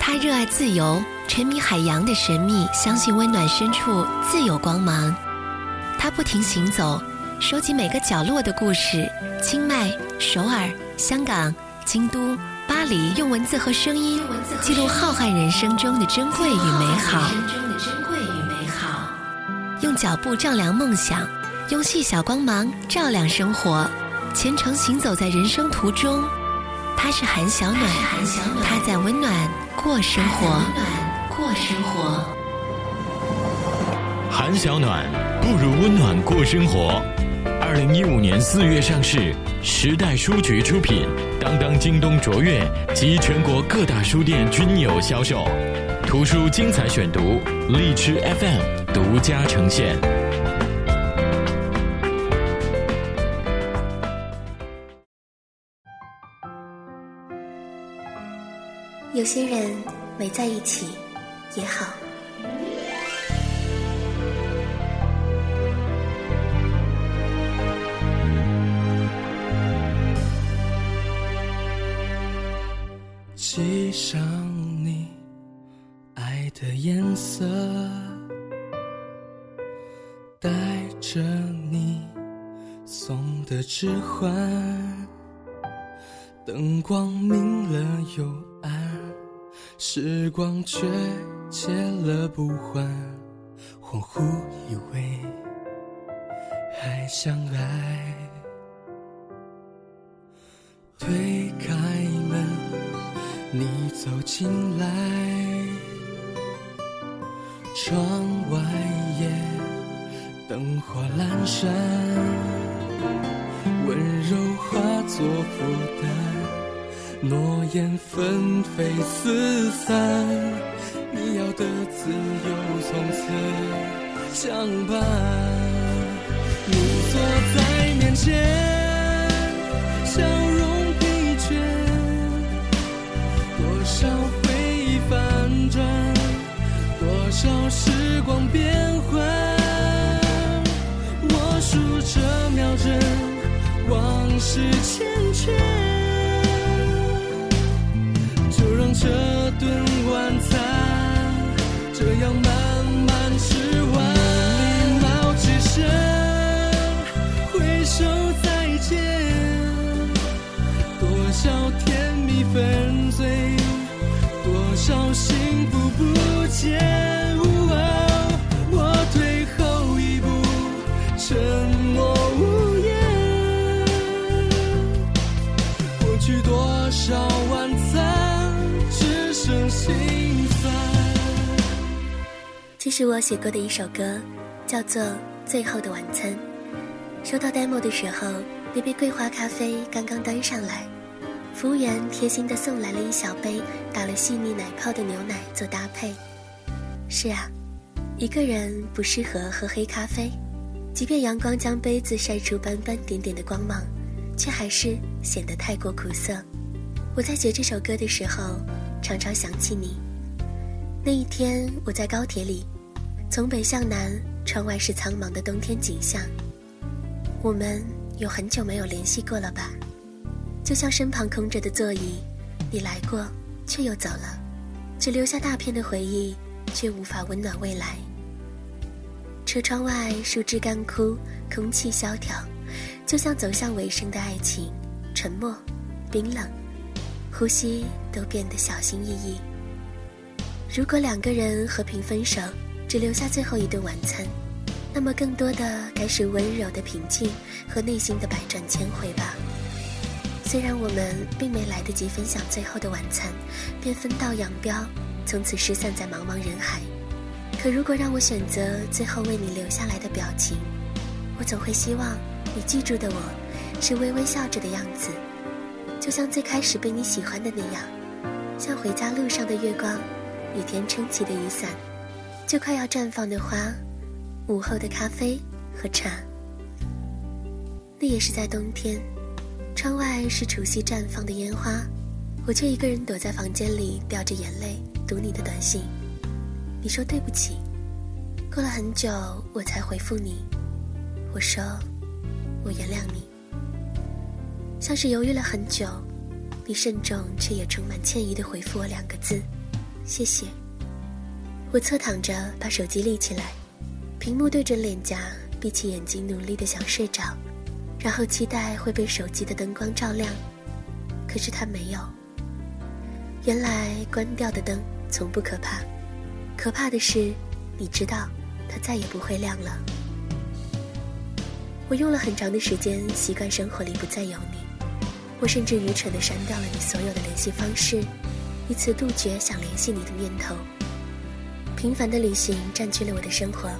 他热爱自由，沉迷海洋的神秘，相信温暖深处自有光芒。他不停行走，收集每个角落的故事。清迈、首尔、香港、京都、巴黎，用文字和声音记录浩瀚人生中的珍贵与美好。用脚步丈量梦想，用细小光芒照亮生活。虔诚行走在人生途中，他是韩小暖，他在温暖过生活。过生活。韩小暖不如温暖过生活。二零一五年四月上市，时代书局出品，当当、京东、卓越及全国各大书店均有销售。图书精彩选读，荔枝 FM 独家呈现。有些人没在一起也好。系上你爱的颜色，带着你送的指环，灯光明了又，时光却借了不还，恍惚以为还相爱，推开门。你走进来，窗外夜灯火阑珊，温柔化作负担，诺言纷飞四散，你要的自由从此相伴。你坐在面前，笑容疲倦。多少回忆反转，多少时光变换，我数着秒针，往事缱绻。这顿晚餐这样慢慢吃完。是我写过的一首歌，叫做《最后的晚餐》。收到 demo 的时候，那杯桂花咖啡刚刚端上来。服务员贴心地送来了一小杯打了细腻奶泡的牛奶做搭配。是啊，一个人不适合喝黑咖啡，即便阳光将杯子晒出斑斑点点的光芒，却还是显得太过苦涩。我在写这首歌的时候，常常想起你。那一天，我在高铁里，从北向南，窗外是苍茫的冬天景象。我们有很久没有联系过了吧？就像身旁空着的座椅，你来过，却又走了，只留下大片的回忆，却无法温暖未来。车窗外树枝干枯，空气萧条，就像走向尾声的爱情，沉默，冰冷，呼吸都变得小心翼翼。如果两个人和平分手，只留下最后一顿晚餐，那么更多的该是温柔的平静和内心的百转千回吧。虽然我们并没来得及分享最后的晚餐，便分道扬镳，从此失散在茫茫人海。可如果让我选择最后为你留下来的表情，我总会希望你记住的我，是微微笑着的样子，就像最开始被你喜欢的那样，像回家路上的月光，雨天撑起的雨伞，就快要绽放的花，午后的咖啡和茶。那也是在冬天。窗外是除夕绽放的烟花，我却一个人躲在房间里，掉着眼泪读你的短信。你说对不起，过了很久我才回复你。我说，我原谅你。像是犹豫了很久，你慎重却也充满歉意的回复我两个字：谢谢。我侧躺着，把手机立起来，屏幕对准脸颊，闭起眼睛，努力的想睡着，然后期待会被手机的灯光照亮。可是它没有。原来关掉的灯从不可怕，可怕的是，你知道，它再也不会亮了。我用了很长的时间习惯生活里不再有你，我甚至愚蠢的删掉了你所有的联系方式，以此杜绝想联系你的念头。平凡的旅行占据了我的生活，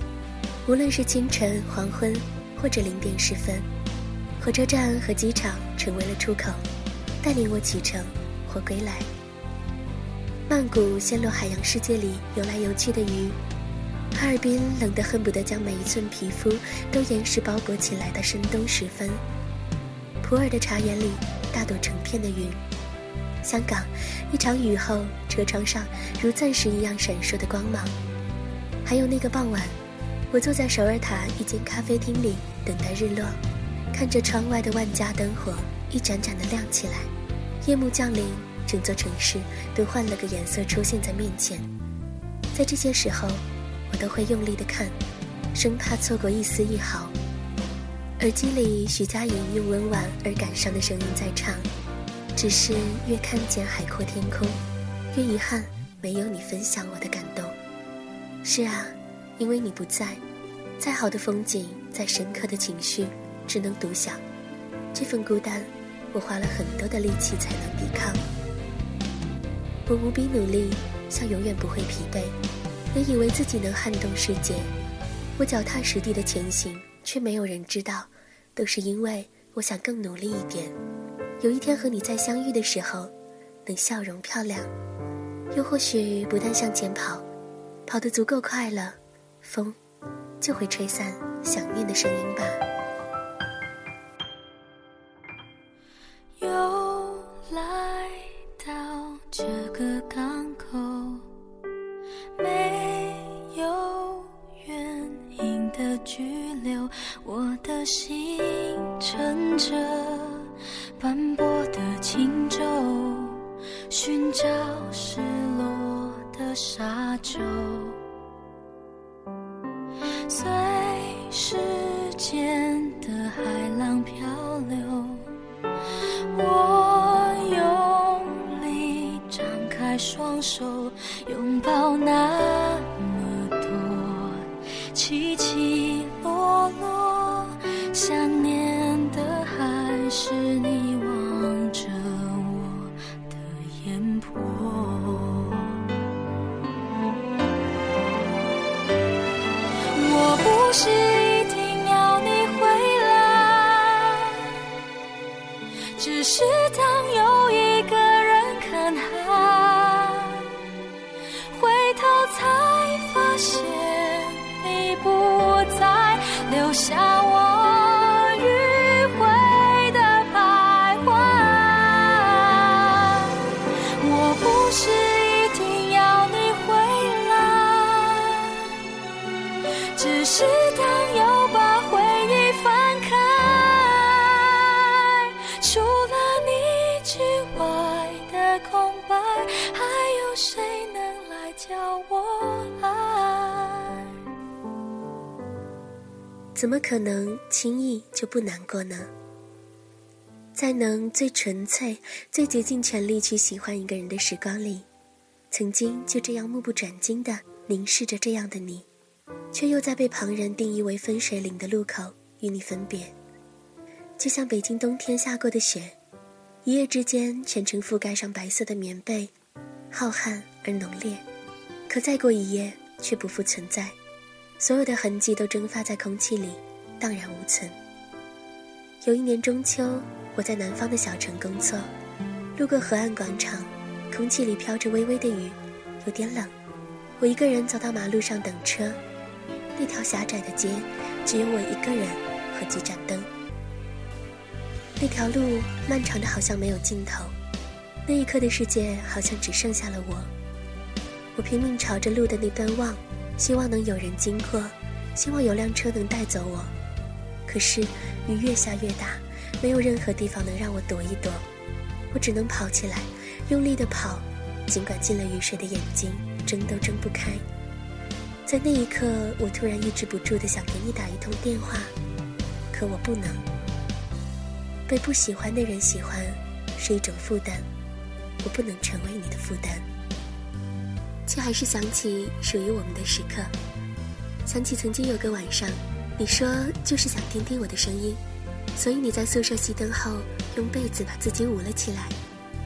无论是清晨、黄昏，或者零点时分，火车站和机场成为了出口，带领我启程或归来。曼谷陷落海洋世界里游来游去的鱼，哈尔滨冷得恨不得将每一寸皮肤都严实包裹起来的深冬时分，普洱的茶园里大朵成片的云。香港，一场雨后，车窗上如钻石一样闪烁的光芒。还有那个傍晚，我坐在首尔塔一间咖啡厅里等待日落，看着窗外的万家灯火一盏盏的亮起来。夜幕降临，整座城市都换了个颜色出现在面前。在这些时候，我都会用力的看，生怕错过一丝一毫。耳机里，徐佳莹用温婉而感伤的声音在唱。只是越看见海阔天空，越遗憾没有你分享我的感动。是啊，因为你不在，再好的风景，再深刻的情绪，只能独享。这份孤单，我花了很多的力气才能抵抗。我无比努力，像永远不会疲惫，也以为自己能撼动世界。我脚踏实地的前行，却没有人知道，都是因为我想更努力一点。有一天和你再相遇的时候，能笑容漂亮，又或许不断向前跑，跑得足够快了，风就会吹散想念的声音吧。又来到这个港口，没有原因的拘留，我的心乘着。斑驳的轻舟，寻找失落的沙洲，随时间的海浪漂流。我用力张开双手，拥抱那破。我不是。怎么可能轻易就不难过呢？在能最纯粹、最竭尽全力去喜欢一个人的时光里，曾经就这样目不转睛地凝视着这样的你，却又在被旁人定义为分水岭的路口与你分别，就像北京冬天下过的雪，一夜之间全城覆盖上白色的棉被，浩瀚而浓烈，可再过一夜却不复存在。所有的痕迹都蒸发在空气里，荡然无存。有一年中秋，我在南方的小城工作，路过河岸广场，空气里飘着微微的雨，有点冷。我一个人走到马路上等车，那条狭窄的街，只有我一个人和几盏灯。那条路漫长的好像没有尽头，那一刻的世界好像只剩下了我。我拼命朝着路的那端望。希望能有人经过，希望有辆车能带走我。可是雨越下越大，没有任何地方能让我躲一躲。我只能跑起来，用力的跑，尽管进了雨水的眼睛睁都睁不开。在那一刻，我突然抑制不住的想给你打一通电话，可我不能。被不喜欢的人喜欢是一种负担，我不能成为你的负担。却还是想起属于我们的时刻，想起曾经有个晚上，你说就是想听听我的声音，所以你在宿舍熄灯后用被子把自己捂了起来，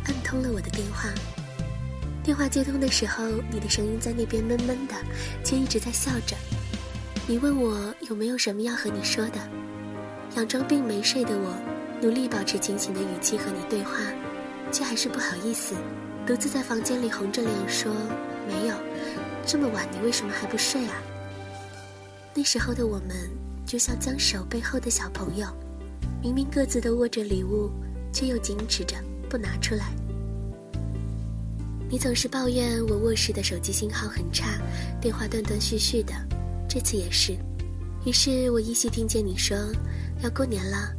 按通了我的电话。电话接通的时候，你的声音在那边闷闷的，却一直在笑着。你问我有没有什么要和你说的，佯装并没睡的我，努力保持清醒的语气和你对话，却还是不好意思，独自在房间里红着脸说。没有，这么晚你为什么还不睡啊？那时候的我们就像将手背后的小朋友，明明各自都握着礼物，却又矜持着不拿出来。你总是抱怨我卧室的手机信号很差，电话断断续续的，这次也是。于是我依稀听见你说要过年了，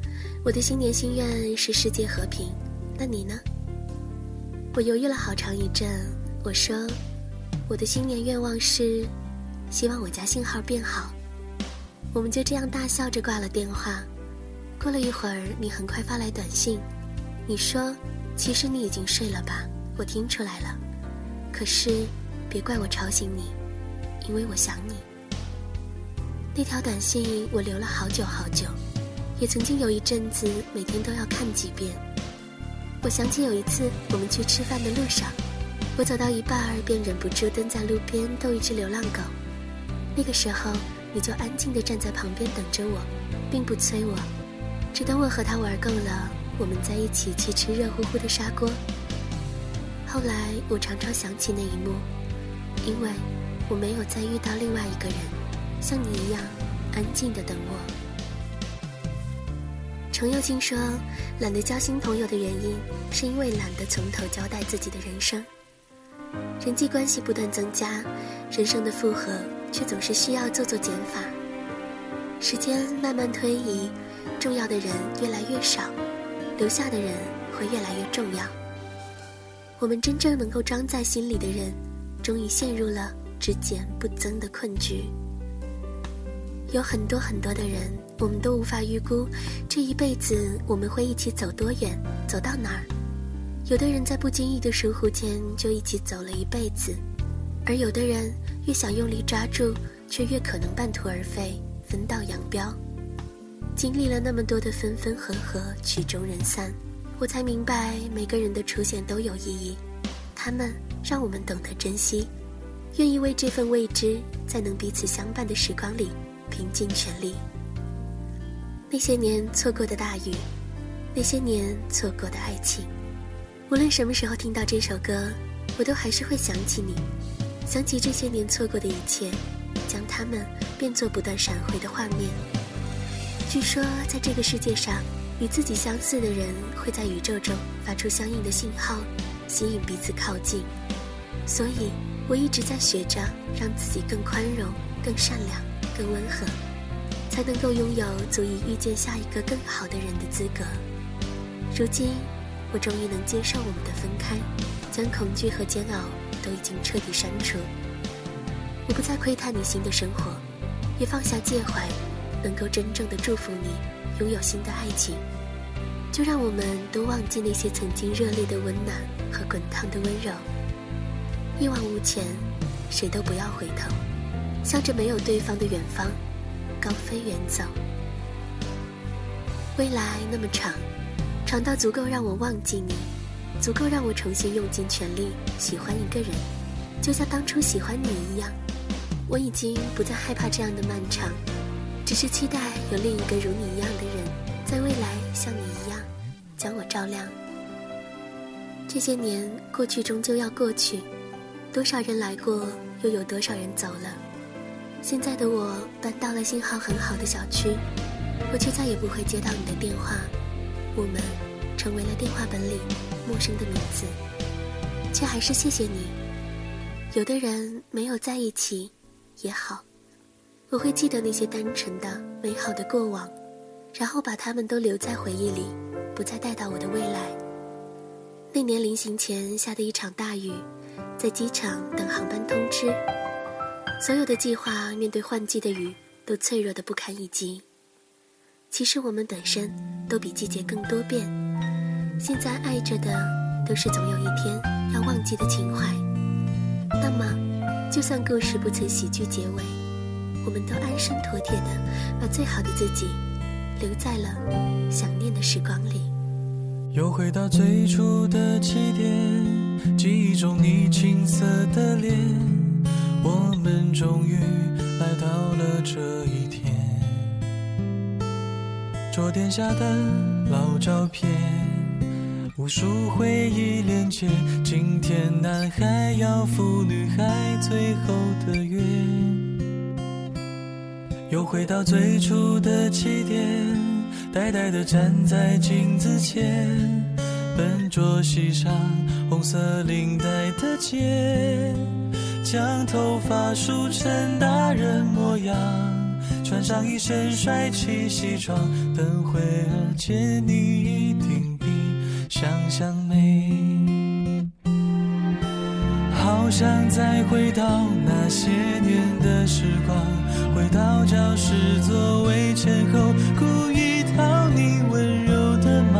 我的新年心愿是世界和平，那你呢？我犹豫了好长一阵，我说。我的新年愿望是，希望我家信号变好。我们就这样大笑着挂了电话。过了一会儿，你很快发来短信，你说：“其实你已经睡了吧？我听出来了。可是，别怪我吵醒你，因为我想你。”那条短信我留了好久好久，也曾经有一阵子每天都要看几遍。我想起有一次我们去吃饭的路上。我走到一半儿，便忍不住蹲在路边逗一只流浪狗。那个时候，你就安静地站在旁边等着我，并不催我，只等我和它玩够了，我们在一起去吃热乎乎的砂锅。后来，我常常想起那一幕，因为我没有再遇到另外一个人，像你一样安静地等我。程又青说，懒得交新朋友的原因，是因为懒得从头交代自己的人生。人际关系不断增加，人生的负荷却总是需要做做减法。时间慢慢推移，重要的人越来越少，留下的人会越来越重要。我们真正能够装在心里的人，终于陷入了只减不增的困局。有很多很多的人，我们都无法预估，这一辈子我们会一起走多远，走到哪儿。有的人在不经意的疏忽间就一起走了一辈子，而有的人越想用力抓住，却越可能半途而废，分道扬镳。经历了那么多的分分合合，曲终人散，我才明白每个人的出现都有意义，他们让我们懂得珍惜，愿意为这份未知，在能彼此相伴的时光里拼尽全力。那些年错过的大雨，那些年错过的爱情。无论什么时候听到这首歌，我都还是会想起你，想起这些年错过的一切，将它们变作不断闪回的画面。据说，在这个世界上，与自己相似的人会在宇宙中发出相应的信号，吸引彼此靠近。所以，我一直在学着让自己更宽容、更善良、更温和，才能够拥有足以遇见下一个更好的人的资格。如今。我终于能接受我们的分开，将恐惧和煎熬都已经彻底删除。我不再窥探你新的生活，也放下介怀，能够真正的祝福你拥有新的爱情。就让我们都忘记那些曾经热烈的温暖和滚烫的温柔。一往无前，谁都不要回头，向着没有对方的远方高飞远走。未来那么长。长到足够让我忘记你，足够让我重新用尽全力喜欢一个人，就像当初喜欢你一样。我已经不再害怕这样的漫长，只是期待有另一个如你一样的人，在未来像你一样将我照亮。这些年过去终究要过去，多少人来过，又有多少人走了。现在的我搬到了信号很好的小区，我却再也不会接到你的电话。我们成为了电话本里陌生的名字，却还是谢谢你。有的人没有在一起也好，我会记得那些单纯的、美好的过往，然后把它们都留在回忆里，不再带到我的未来。那年临行前下的一场大雨，在机场等航班通知。所有的计划面对换季的雨都脆弱的不堪一击。其实我们本身都比季节更多变。现在爱着的都是总有一天要忘记的情怀。那么，就算故事不曾喜剧结尾，我们都安生妥帖的把最好的自己留在了想念的时光里。又回到最初的起点，记忆中你青涩的脸，我们终于来到了这一天。桌垫下的老照片，无数回忆连接。今天男孩要赴女孩最后的约，又回到最初的起点。呆呆地站在镜子前，笨拙系上红色领带的结，将头发梳成大人模样，穿上一身帅气西装，等会儿见你一定比想象美。好想再回到那些年的时光，回到教室座位前后，故意。讨你温柔的骂，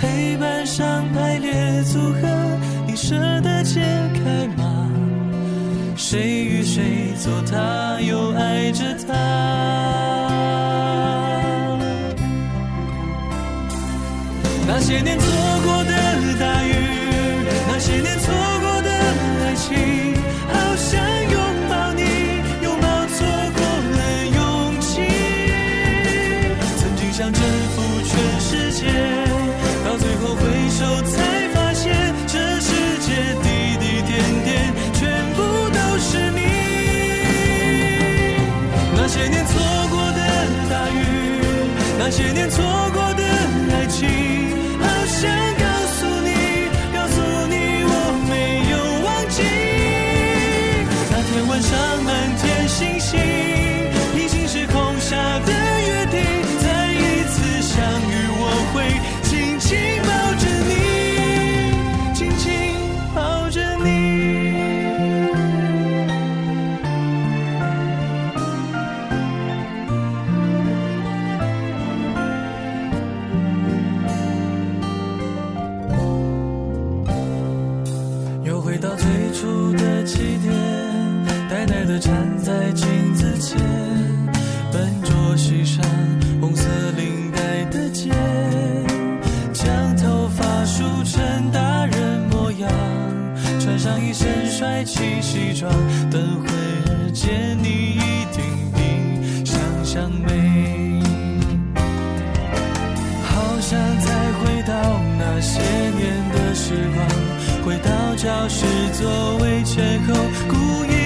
黑板上排列组合，你舍得解开吗？谁与谁做他，又爱着他？那些年错过的大雨，那些年错过的爱情，那些年错过的爱情，好想告诉你，告诉你我没有忘记。那天晚上满天星星，一身帅气西装等会儿见你一定比想象美好想再回到那些年的时光回到教室座位前后故意